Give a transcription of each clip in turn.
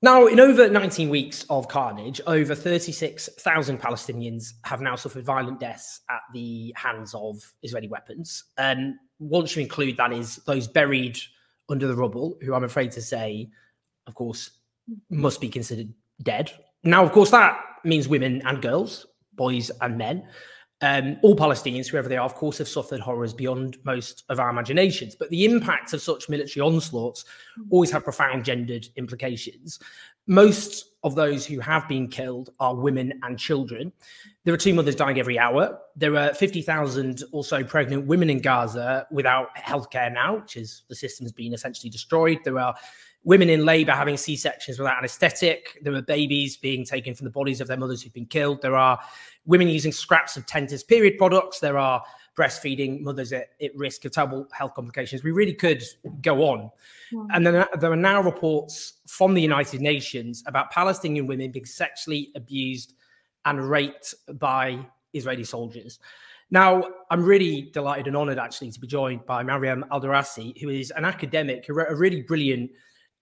Now, in over 19 weeks of carnage, over 36,000 Palestinians have now suffered violent deaths at the hands of Israeli weapons. And once you include that is those buried under the rubble, who I'm afraid to say, of course, must be considered dead. Now, of course, that means women and girls, boys and men. Um, all Palestinians, whoever they are, of course, have suffered horrors beyond most of our imaginations. But the impact of such military onslaughts always have profound gendered implications. Most of those who have been killed are women and children. There are two mothers dying every hour. There are 50,000 or so pregnant women in Gaza without healthcare now, which is the system's been essentially destroyed. There are women in labor having C sections without anesthetic. There are babies being taken from the bodies of their mothers who've been killed. There are women using scraps of Tenta's period products. There are breastfeeding mothers at, at risk of terrible health complications. We really could go on. Yeah. And then uh, there are now reports from the United Nations about Palestinian women being sexually abused and raped by Israeli soldiers. Now, I'm really delighted and honored actually to be joined by Maryam Aldossari, who is an academic who wrote a really brilliant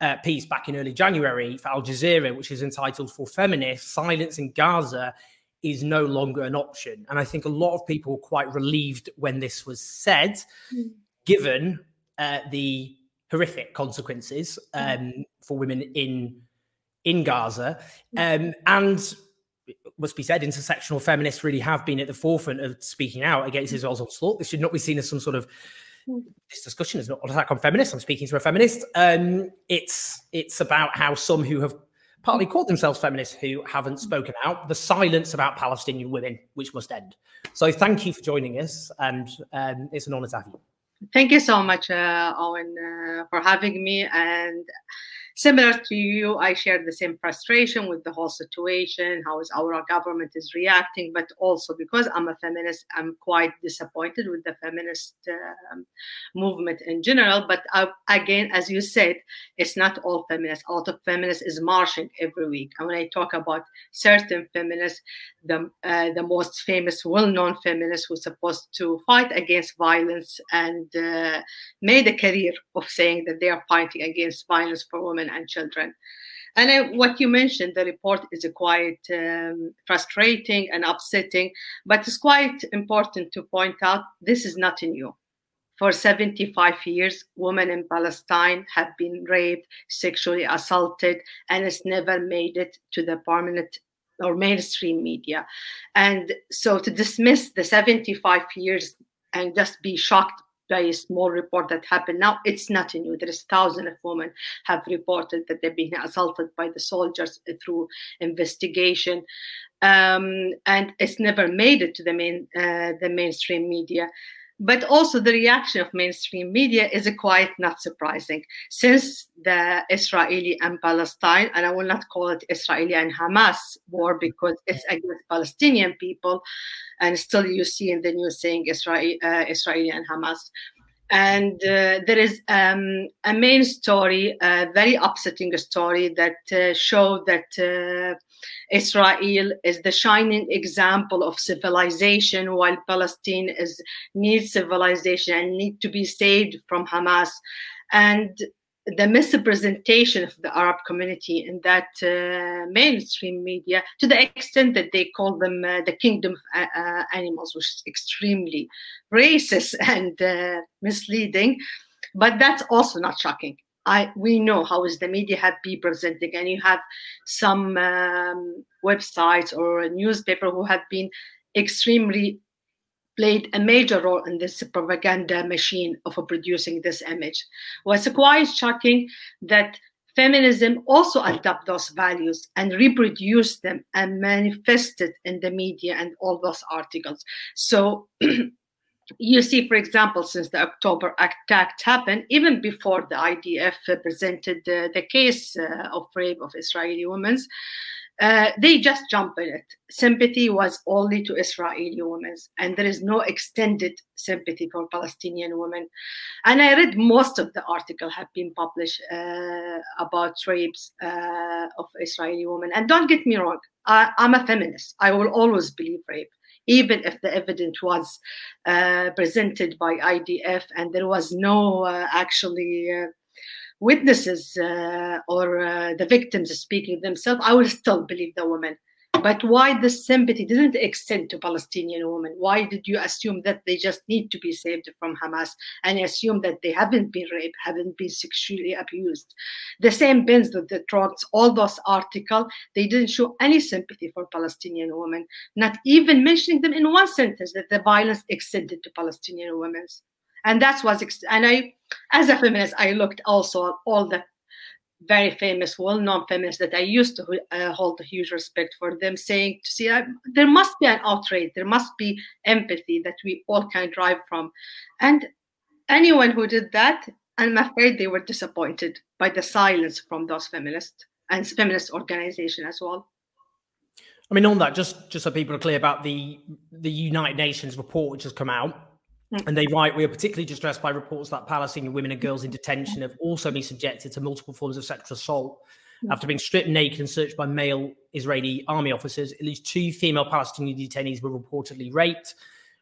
uh, piece back in early January for Al Jazeera, which is entitled For Feminists Silence in Gaza is no longer an option. And I think a lot of people were quite relieved when this was said, mm. given uh, the horrific consequences mm. um, for women in in Gaza. Mm. Um, and must be said, intersectional feminists really have been at the forefront of speaking out against mm. Israel's onslaught. This should not be seen as some sort of this discussion is not an attack on feminists. I'm speaking to a feminist. Um, it's it's about how some who have partly called themselves feminists who haven't spoken out, the silence about Palestinian women, which must end. So thank you for joining us, and um, it's an honor to have you. Thank you so much, uh, Owen, uh, for having me. And similar to you, I share the same frustration with the whole situation, how is our government is reacting, but also because I'm a feminist, I'm quite disappointed with the feminist uh, movement in general. But uh, again, as you said, it's not all feminists. A lot of feminists is marching every week. And when I talk about certain feminists, the, uh, the most famous, well-known feminists who supposed to fight against violence and uh, made a career of saying that they are fighting against violence for women women and children. And I, what you mentioned, the report is quite um, frustrating and upsetting, but it's quite important to point out this is not new. For 75 years, women in Palestine have been raped, sexually assaulted, and it's never made it to the permanent or mainstream media. And so to dismiss the 75 years and just be shocked by a small report that happened. Now it's not new. There is thousands of women have reported that they've been assaulted by the soldiers through investigation, um, and it's never made it to the main uh, the mainstream media. But also the reaction of mainstream media is quite not surprising since the Israeli and Palestine, and I will not call it Israeli and Hamas war because it's against Palestinian people, and still you see in the news saying Israel, uh, Israeli and Hamas. And uh, there is um, a main story, a very upsetting story that uh, showed that uh, Israel is the shining example of civilization, while Palestine is needs civilization and need to be saved from Hamas. And the misrepresentation of the Arab community in that uh, mainstream media to the extent that they call them uh, the kingdom of uh, uh animals, which is extremely racist and uh, misleading. But that's also not shocking. I we know how is the media have been presenting, and you have some um, websites or newspaper who have been extremely played a major role in this propaganda machine of producing this image. Was quite shocking that feminism also adopt those values and reproduce them and manifest it in the media and all those articles. So you see, for example, since the October attacks happened, even before the IDF presented the, the case uh, of rape of Israeli women, uh, they just jump in it. Sympathy was only to Israeli women, and there is no extended sympathy for Palestinian women. And I read most of the article have been published uh, about rapes uh, of Israeli women. And don't get me wrong, I, I'm a feminist. I will always believe rape even if the evidence was uh, presented by IDF and there was no uh, actually uh, witnesses uh, or uh, the victims speaking themselves, I will still believe the woman. But why the sympathy didn't extend to Palestinian women? Why did you assume that they just need to be saved from Hamas and assume that they haven't been raped, haven't been sexually abused? The same bins that the trucks, all those articles, they didn't show any sympathy for Palestinian women, not even mentioning them in one sentence that the violence extended to Palestinian women. And that's was, and I, as a feminist, I looked also at all the very famous, well-known feminists that I used to uh, hold a huge respect for them, saying to see uh, there must be an outrage, there must be empathy that we all can drive from, and anyone who did that, I'm afraid they were disappointed by the silence from those feminists and feminist organization as well. I mean, on that, just just so people are clear about the the United Nations report which has come out, Mm. and they write, we are particularly distressed by reports that Palestinian women and girls in detention have also been subjected to multiple forms of sexual assault. Mm. After being stripped naked and searched by male Israeli army officers, at least two female Palestinian detainees were reportedly raped,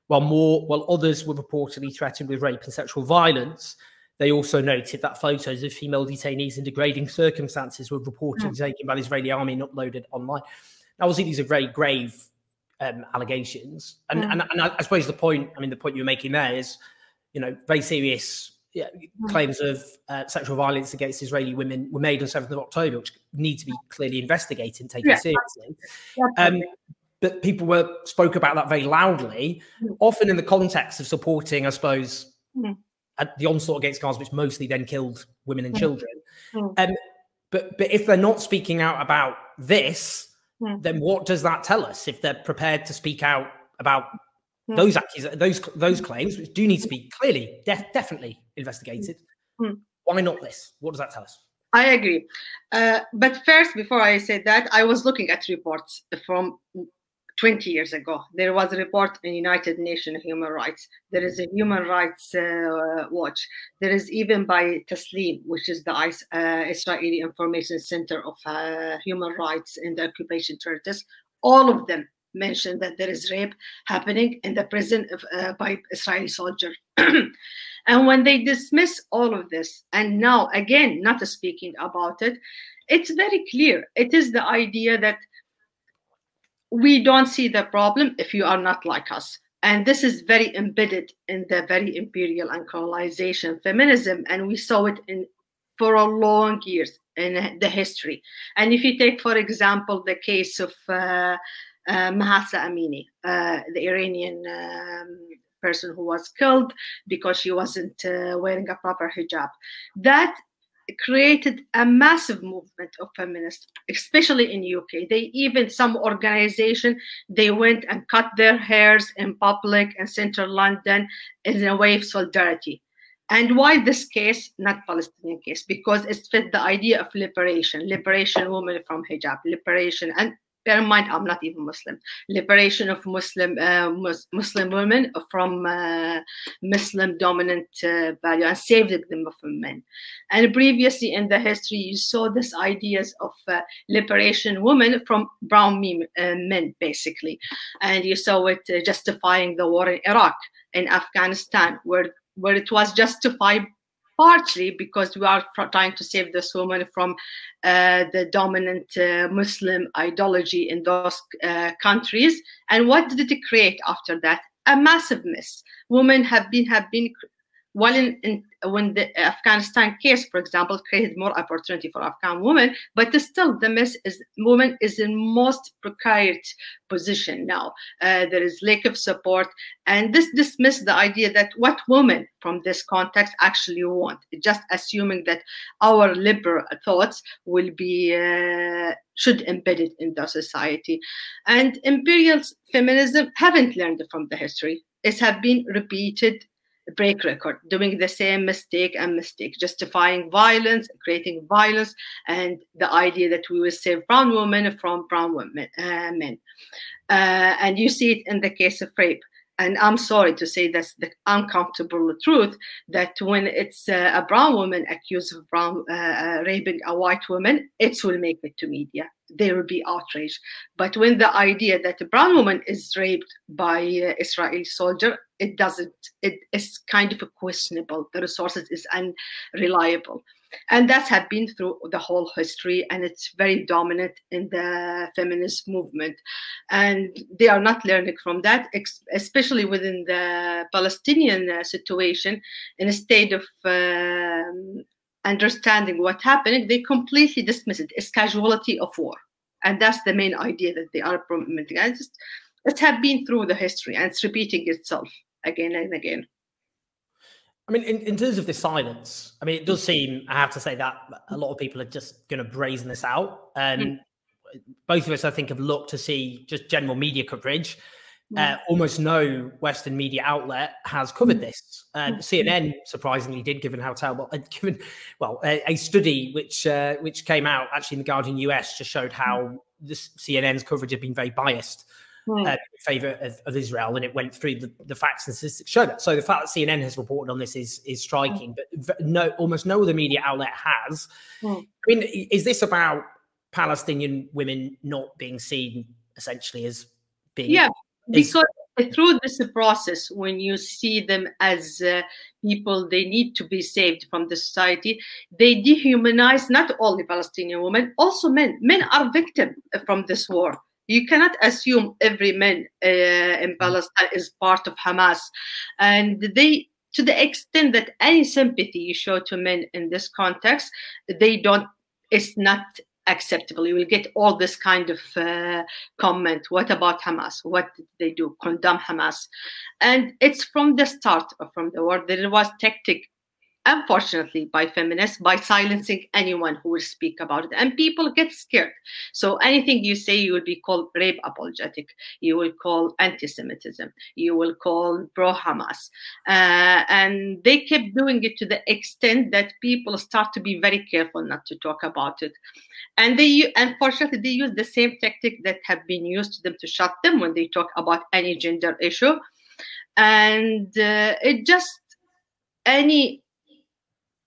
while more, while others were reportedly threatened with rape and sexual violence. They also noted that photos of female detainees in degrading circumstances were reportedly mm. taken by the Israeli army and uploaded online. Now, obviously, these are very grave um, allegations. And, mm. and, and I, suppose the point, I mean, the point you're making there is, you know, very serious yeah, mm. claims of uh, sexual violence against Israeli women were made on 7th of October, which need to be clearly investigated and taken yeah. seriously. Um, but people were spoke about that very loudly, mm. often in the context of supporting, I suppose, mm. the onslaught against Gaza, which mostly then killed women and mm. children. Mm. Um, but but if they're not speaking out about this, Hmm. then what does that tell us if they're prepared to speak out about mm. those accus- those those claims, which do need to be clearly, def- definitely investigated? Mm. Why not this? What does that tell us? I agree. Uh, but first, before I say that, I was looking at reports from 20 years ago. There was a report in United Nations Human Rights. There is a Human Rights uh, Watch. There is even B'Tselem, which is the uh, Israeli Information Center of uh, Human Rights in the occupation territories. All of them mention that there is rape happening in the prison of, uh, by Israeli soldiers. and when they dismiss all of this, and now again not speaking about it, it's very clear. It is the idea that we don't see the problem if you are not like us. And this is very embedded in the very imperial and colonization feminism. And we saw it in for a long years in the history. And if you take, for example, the case of uh, uh, Mahsa Amini, uh, the Iranian um, person who was killed because she wasn't uh, wearing a proper hijab, that created a massive movement of feminists, especially in UK. They even some organization they went and cut their hairs in public in central London in a way of solidarity. And why this case, not Palestinian case? Because it fit the idea of liberation, liberation women from hijab, liberation, and bear in mind i'm not even muslim. Liberation of muslim uh, muslim women from uh, muslim dominant uh, value and saving them from men. And previously in the history you saw this ideas of uh, liberation women from brown men, uh, men basically. And you saw it uh, justifying the war in iraq in afghanistan where where it was justified partly because we are trying to save this woman from uh, the dominant uh, Muslim ideology in those uh, countries. And what did it create after that? A massive mess. Women have been have been while in, in, when the Afghanistan case, for example, created more opportunity for Afghan women, but still the mess is women is in most precarious position now. Uh, there is lack of support, and this dismiss the idea that what women from this context actually want, just assuming that our liberal thoughts will be uh, should embedded in the society, and imperial feminism haven't learned from the history it has been repeated break record, doing the same mistake and mistake, justifying violence, creating violence, and the idea that we will save brown women from brown women, uh, men. Uh, and you see it in the case of rape and I'm sorry to say that's the uncomfortable truth that when it's uh, a brown woman accused of brown uh, uh, raping a white woman, it will make it to media. There will be outrage. But when the idea that a brown woman is raped by uh, Israeli soldier, it doesn't. It is kind of questionable. The resources is unreliable and that's had been through the whole history and it's very dominant in the feminist movement and they are not learning from that especially within the palestinian uh, situation in a state of um, understanding what happened they completely dismiss it as casualty of war and that's the main idea that they are promoting and it's, it has been through the history and it's repeating itself again and again I mean, in, in terms of the silence, I mean, it does seem, I have to say, that a lot of people are just going to brazen this out. And mm. both of us, I think, have looked to see just general media coverage. Mm. Uh, almost no Western media outlet has covered mm. this. And CNN, surprisingly, did, given how terrible, uh, given, well, a, a study which uh, which came out actually in the Guardian US just showed how this CNN's coverage had been very biased mm. uh, in favor of, of, Israel, and it went through the, the facts and statistics show that. So the fact that CNN has reported on this is is striking, mm. but no, almost no other media outlet has. Mm. I mean, is this about Palestinian women not being seen essentially as being? Yeah, because through this process, when you see them as uh, people, they need to be saved from the society. They dehumanize not only Palestinian women, also men. Men are victims from this war you cannot assume every man uh, in mm. Palestine is part of Hamas, and they to the extent that any sympathy you show to men in this context, they don't. It's not acceptable. You will get all this kind of uh, comment. What about Hamas? What did they do? Condemn Hamas, and it's from the start from the war. There was tactic unfortunately by feminists by silencing anyone who will speak about it. And people get scared. So anything you say you will be called rape apologetic. You will call anti-semitism. You will call pro-hamas. Uh, and they kept doing it to the extent that people start to be very careful not to talk about it. And they unfortunately they use the same tactic that have been used to them to shut them when they talk about any gender issue. And uh, it just any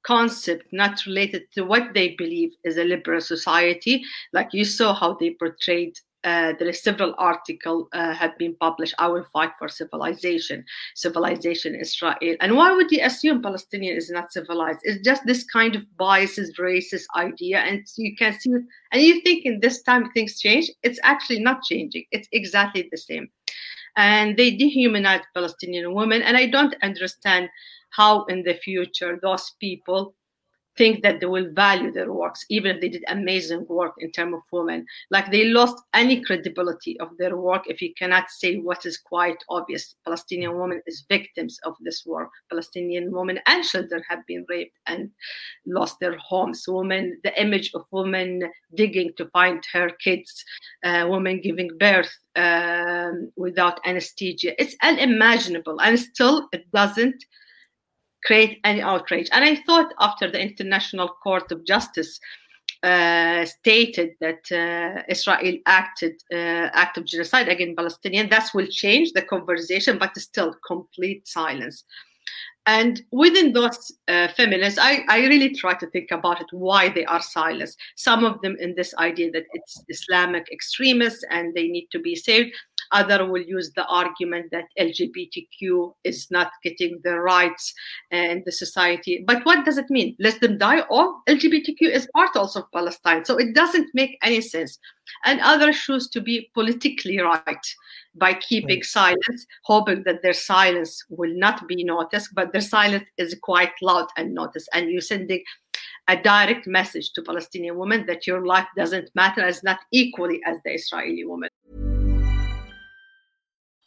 concept not related to what they believe is a liberal society like you saw how they portrayed uh, there is several articles uh, have been published. I will fight for civilization, civilization Israel. And why would you assume Palestinian is not civilized? It's just this kind of biases, racist idea, and you can see. And you think in this time things change? It's actually not changing. It's exactly the same. And they dehumanize Palestinian women, and I don't understand how in the future those people think that they will value their works, even if they did amazing work in terms of women. Like they lost any credibility of their work if you cannot say what is quite obvious. Palestinian women is victims of this war. Palestinian women and children have been raped and lost their homes. Women, the image of women digging to find her kids, uh, women giving birth um, without anesthesia. It's unimaginable, and still it doesn't create any outrage. And I thought after the International Court of Justice uh, stated that uh, Israel acted uh, act of genocide against Palestinians, that will change the conversation, but still complete silence. And within those uh, feminists, I, I really try to think about it, why they are silenced. Some of them in this idea that it's Islamic extremists and they need to be saved. Other will use the argument that LGBTQ is not getting the rights in the society. But what does it mean? Let them die? Or LGBTQ is part also of Palestine. So it doesn't make any sense. And others choose to be politically right by keeping right. silence, hoping that their silence will not be noticed, but their silence is quite loud and noticed. And you're sending a direct message to Palestinian women that your life doesn't matter as not equally as the Israeli woman.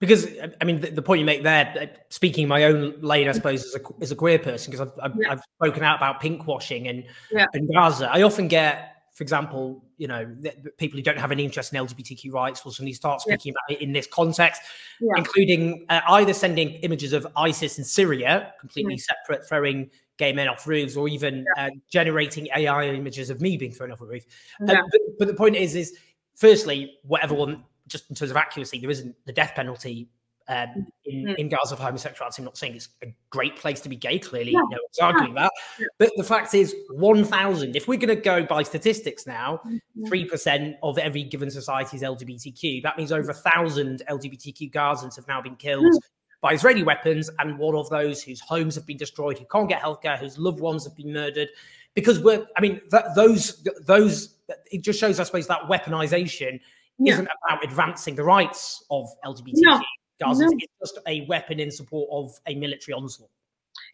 Because I mean, the, the, point you make there, uh, speaking my own lane, I suppose, as a as a queer person, because I've, I've, yeah. I've, spoken out about pinkwashing and yeah. and Gaza. I often get, for example, you know, people who don't have any interest in LGBTQ rights will suddenly start speaking yeah. about it in this context, including uh, either sending images of ISIS in Syria, completely separate, throwing gay men off roofs, or even uh, generating AI images of me being thrown off a roof. Uh, but, but the point is, is firstly, whatever one just in terms of accuracy, there isn't the death penalty um, in, mm. in Gaza for homosexuality. I'm not saying it's a great place to be gay, clearly, yeah. no one's arguing yeah. that. Yeah. But the fact is, 1,000, if we're going to go by statistics now, 3% mm-hmm. of every given society is LGBTQ. That means over a thousand LGBTQ Gazans have now been killed. Mm. By Israeli weapons, and one of those whose homes have been destroyed, who can't get healthcare, whose loved ones have been murdered, because we're, I mean, that, those, those, it just shows, I suppose, that weaponization yeah. isn't about advancing the rights of LGBTQ no. Gazans. No. It's just a weapon in support of a military onslaught.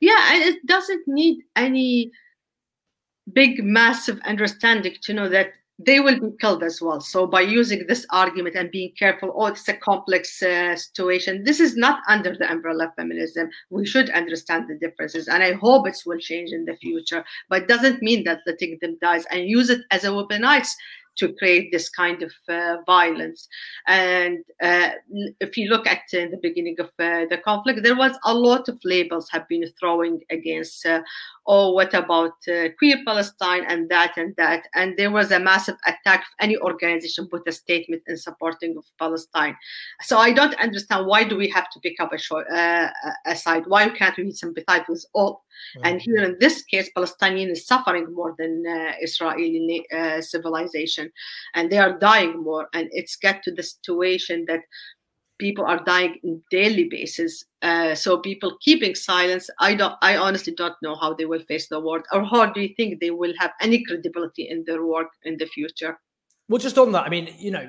Yeah, and it doesn't need any big, massive understanding to know that they will be killed as well. So by using this argument and being careful, oh, it's a complex uh, situation. This is not under the umbrella of feminism. We should understand the differences, and I hope it will change in the future. But it doesn't mean that letting them die and use it as a weaponized to create this kind of uh, violence. And uh, if you look at uh, the beginning of uh, the conflict, there was a lot of labels have been throwing against, uh, oh, what about uh, queer Palestine and that and that. And there was a massive attack if any organization put a statement in supporting of Palestine. So I don't understand why do we have to pick up a, show, a side? Why can't we sympathize with all? Mm-hmm. And here in this case, Palestinian is suffering more than Israeli civilization and they are dying more and it's get to the situation that people are dying on daily basis uh, so people keeping silence i don't i honestly don't know how they will face the world or how do you think they will have any credibility in their work in the future well just on that i mean you know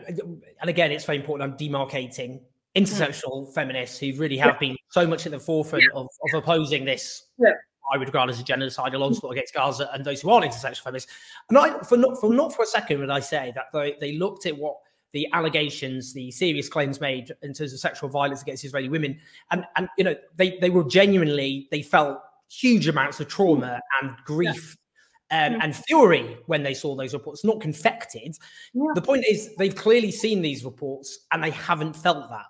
and again it's very important i'm demarcating intersectional mm. feminists who really have yeah. been so much at the forefront yeah. of, of opposing this yeah. I would regard as a genocidal onslaught against Gaza and those who aren't intersectional feminists. And I, for not for not for a second would I say that they, they looked at what the allegations, the serious claims made in terms of sexual violence against Israeli women, and and you know they they were genuinely they felt huge amounts of trauma and grief. Yeah. Um, and fury when they saw those reports, not confected. Yeah. The point is, they've clearly seen these reports and they haven't felt that.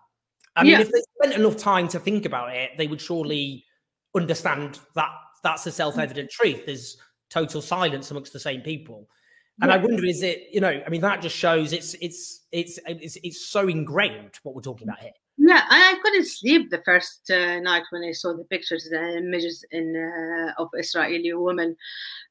I mean, if they spent enough time to think about it, they would surely understand that that's a self-evident truth. There's total silence amongst the same people. And yeah. I wonder, is it, you know, I mean, that just shows it's it's it's it's it's so ingrained what we're talking about here. Yeah, I couldn't sleep the first uh, night when I saw the pictures and images in uh, of Israeli women,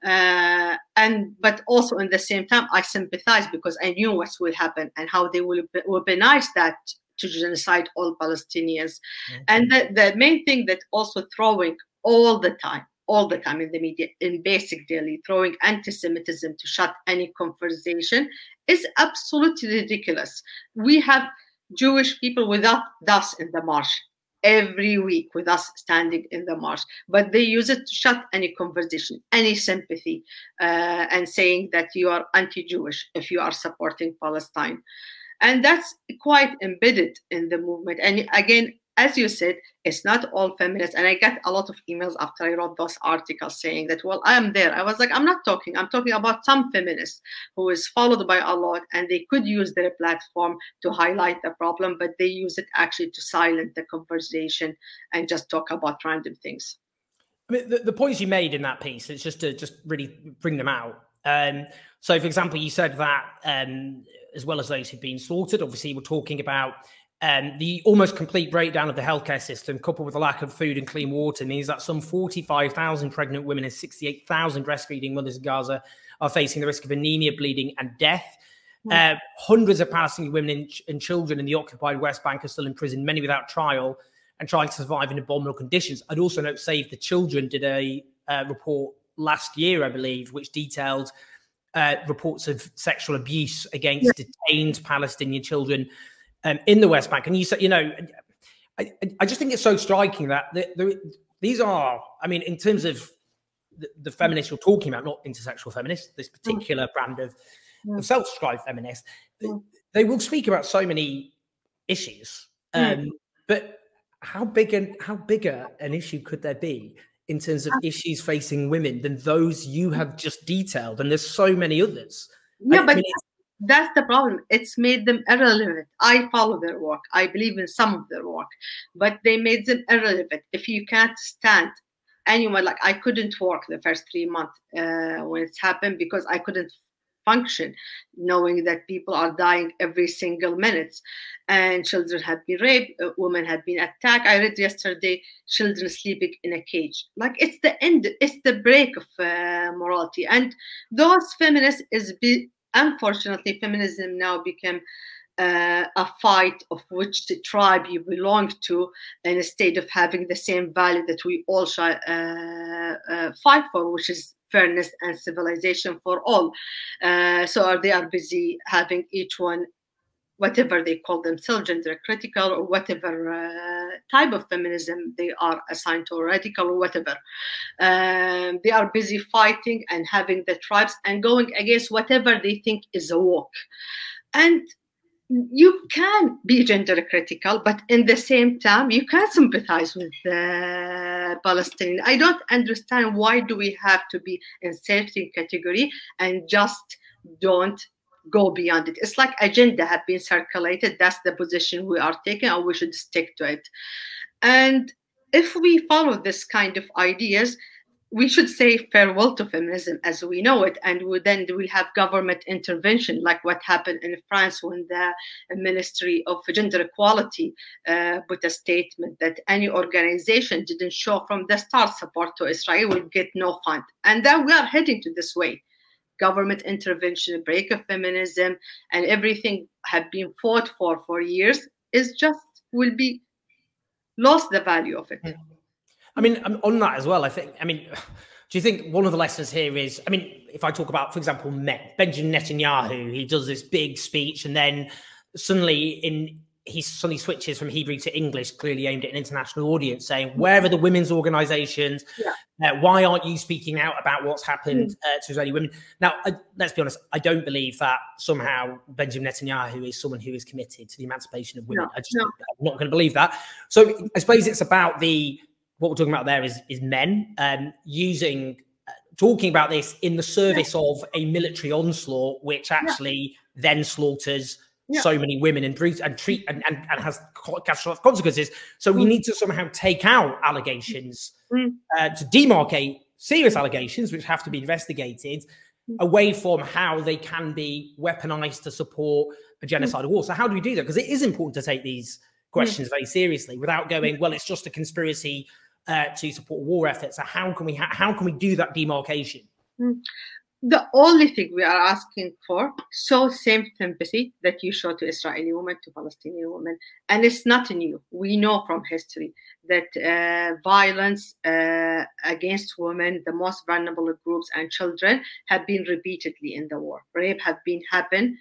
uh, and but also in the same time I sympathize because I knew what will happen and how they will weaponize that to genocide all Palestinians, mm-hmm. and the, the main thing that also throwing all the time all the time in the media in basic daily throwing anti-semitism to shut any conversation is absolutely ridiculous. We have jewish people without us in the march every week with us standing in the march but they use it to shut any conversation any sympathy uh, and saying that you are anti-jewish if you are supporting palestine. And that's quite embedded in the movement. And again as you said, it's not all feminists. And I get a lot of emails after I wrote those articles saying that, well, I am there. I was like, I'm not talking. I'm talking about some feminists who is followed by a lot and they could use their platform to highlight the problem, but they use it actually to silence the conversation and just talk about random things. I mean, the, the points you made in that piece, it's just to just really bring them out. Um, so, for example, you said that um, as well as those who've been slaughtered, obviously, we're talking about um, the almost complete breakdown of the healthcare system, coupled with the lack of food and clean water, means that some 45,000 pregnant women and 68,000 breastfeeding mothers in Gaza are facing the risk of anemia, bleeding, and death. Uh, hundreds of Palestinian women and, and, children in the occupied West Bank are still in prison, many without trial, and trying to survive in abominable conditions. I'd also note Save the Children did a uh, report last year, I believe, which detailed uh, reports of sexual abuse against yeah. detained Palestinian children um, in the West Bank. And you said, you know, I, I just think it's so striking that the, the, these are, I mean, in terms of the, the, feminists you're talking about, not intersexual feminists, this particular brand of, of self-described feminists, they will speak about so many issues. Um, but how big and how bigger an issue could there be in terms of issues facing women than those you have just detailed? And there's so many others. Yeah, I, but I mean, that's the problem. It's made them irrelevant. I follow their work. I believe in some of their work, but they made them irrelevant. If you can't stand anyone, like I couldn't work the first three months uh, when it's happened because I couldn't function, knowing that people are dying every single minute, and children have been raped, uh, women have been attacked. I read yesterday children sleeping in a cage. Like it's the end, it's the break of uh, morality, and those feminists is be unfortunately, feminism now became uh, a fight of which the tribe you belong to, instead of having the same value that we all should uh, uh, fight for, which is fairness and civilization for all. Uh, so they are busy having each one whatever they call themselves, gender critical or whatever uh, type of feminism they are assigned to, radical or whatever. Um, they are busy fighting and having the tribes and going against whatever they think is a walk. And you can be gender critical, but in the same time, you can sympathize with the Palestinian. I don't understand why do we have to be in certain category and just don't go beyond it. It's like agenda have been circulated. That's the position we are taking, or we should stick to it. And if we follow this kind of ideas, we should say farewell to feminism as we know it, and we, then we'll have government intervention, like what happened in France when the Ministry of Gender Equality uh, put a statement that any organization didn't show from the start support to Israel will get no fund, and then we are heading to this way government intervention, break of feminism, and everything have been fought for for years is just will be lost the value of it. I mean, um, on that as well, I think. I mean, do you think one of the lessons here is? I mean, if I talk about, for example, Benjamin Netanyahu, he does this big speech, and then suddenly in he suddenly switches from Hebrew to English, clearly aimed at an international audience, saying, "Where are the women's organisations? Yeah. Uh, why aren't you speaking out about what's happened mm. uh, to Israeli women?" Now, uh, let's be honest. I don't believe that somehow Benjamin Netanyahu is someone who is committed to the emancipation of women. No, I just, no. I'm not going to believe that. So, I suppose it's about the what we're talking about there is is men um, using uh, talking about this in the service yeah. of a military onslaught, which actually yeah. then slaughters yeah. so many women and treat and treat and, and, and has catastrophic consequences. So we mm. need to somehow take out allegations mm. uh, to demarcate serious allegations, which have to be investigated, mm. away from how they can be weaponized to support a genocidal war. So how do we do that? Because it is important to take these questions very seriously without going, well, it's just a conspiracy uh, to support war efforts. So how can we ha- how can we do that demarcation? The only thing we are asking for so same sympathy that you show to israeli women to palestinian women. And it's not new. We know from history that uh, violence uh, against women the most vulnerable groups and children have been repeatedly in the war. Rape have been happen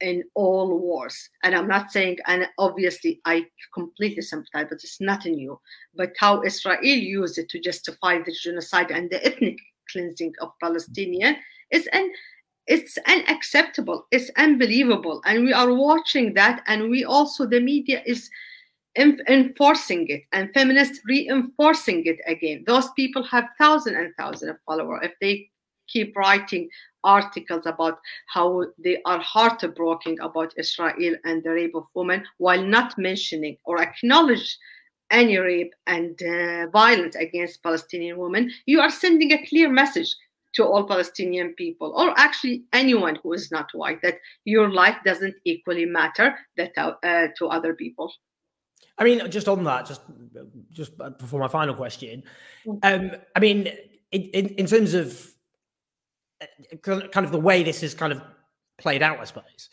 in all wars. And i'm not saying and obviously i completely sympathize but it's not new. But how israel used it to justify the genocide and the ethnic cleansing of palestinian it's an it's unacceptable. It's unbelievable, and we are watching that, and we also the media is enforcing it, and feminists reinforcing it again. Those people have thousands and thousands of followers. If they keep writing articles about how they are heartbroken about Israel and the rape of women, while not mentioning or acknowledge any rape and uh, violence against Palestinian women, you are sending a clear message to all Palestinian people, or actually anyone who is not white, that your life doesn't equally matter that uh, to other people. I mean, just on that, just just before my final question, mm. um, I mean, in, in, in terms of uh, kind of the way this is kind of played out, I suppose.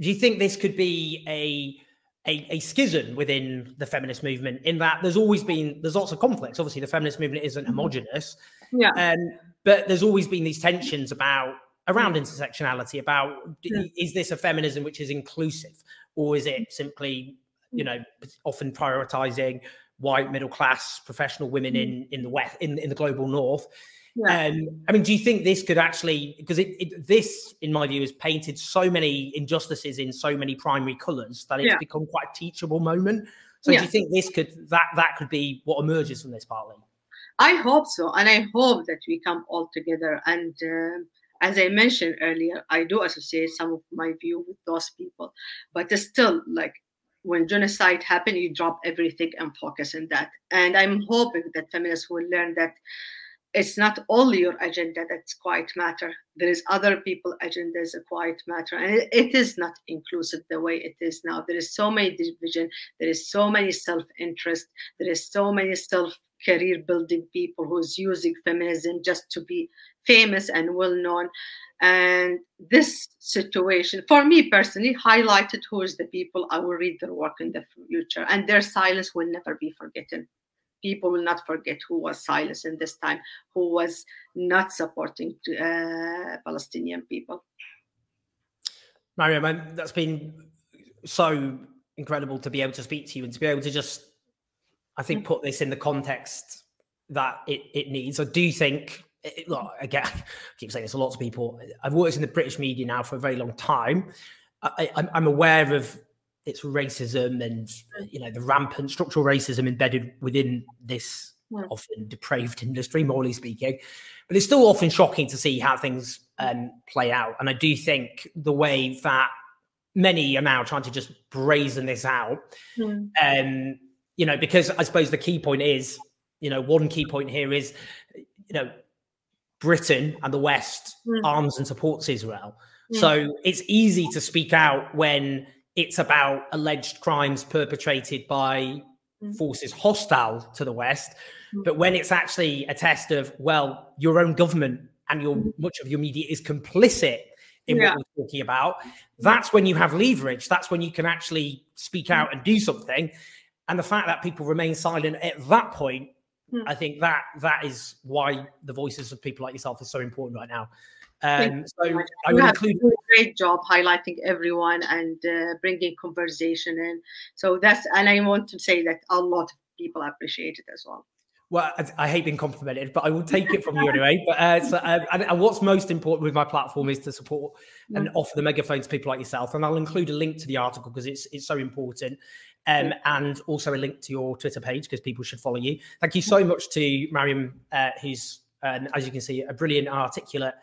Do you think this could be a a, a, schism within the feminist movement in that there's always been there's lots of conflicts obviously the feminist movement isn't mm-hmm. homogenous yeah um, but there's always been these tensions about around intersectionality about yeah. is this a feminism which is inclusive or is it simply you know often prioritizing white middle class professional women mm-hmm. in in the west in, in the global north yeah. Um, I mean, do you think this could actually, because it, it, this, in my view, has painted so many injustices in so many primary colours that it's yeah. become quite a teachable moment. So, do you think this could that that could be what emerges from this partly? I hope so, and I hope that we come all together. And uh, as I mentioned earlier, I do associate some of my view with those people, but still, like when genocide happened, you drop everything and focus on that. And I'm hoping that feminists will learn that it's not only your agenda that's quite matter. There is other people agendas that quite matter. And it, it is not inclusive the way it is now. There is so many division. There is so many self-interest. There is so many self career building people who's using feminism just to be famous and well known and this situation for me personally highlighted who is the people i will read their work in the future. And their silence will never be forgotten people will not forget who was silenced in this time, who was not supporting uh, Palestinian people. Maryam, that's been so incredible to be able to speak to you and to be able to just, I think, put this in the context that it, it needs. I do think, look, again, I keep saying this to lots of people. I've worked in the British media now for a very long time. I, I'm aware of it's racism and you know the rampant structural racism embedded within this yeah. often depraved industry, morally speaking. But it's still often shocking to see how things um, play out. And I do think the way that many are now trying to just brazen this out, mm. um, you know, because I suppose the key point is, you know, one key point here is, you know, Britain and the West mm. arms and supports Israel. Mm. So it's easy to speak out when it's about alleged crimes perpetrated by mm. forces hostile to the West. Mm. But when it's actually a test of, well, your own government and your mm. much of your media is complicit in yeah. what we're talking about, that's when you have leverage. That's when you can actually speak out and do something. And the fact that people remain silent at that point, I think that that is why the voices of people like yourself is so important right now. Um, so I would include a great job highlighting everyone and uh, bringing conversation in. So that's and I want to say that a lot of people appreciate it as well. Well, I, I hate being complimented, but I will take it from you anyway. But uh, so, uh, and, and, what's most important with my platform is to support and offer the megaphone to people like yourself. And I'll include a link to the article because it's it's so important. Um, and also a link to your Twitter page because people should follow you. Thank you so much to Maryam, uh, who's, um, as you can see, a brilliant, articulate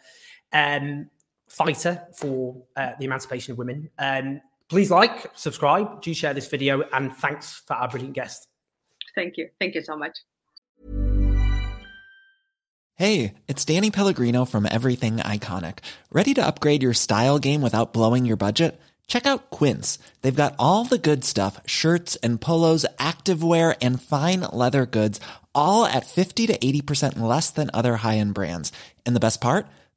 um, fighter for uh, the emancipation of women. Um, please like, subscribe, do share this video, and thanks for our brilliant guest. Thank you. Thank you so much. Hey, it's Danny Pellegrino from Everything Iconic. Ready to upgrade your style game without blowing your budget? Check out Quince. They've got all the good stuff shirts and polos, activewear, and fine leather goods, all at 50 to 80% less than other high end brands. And the best part?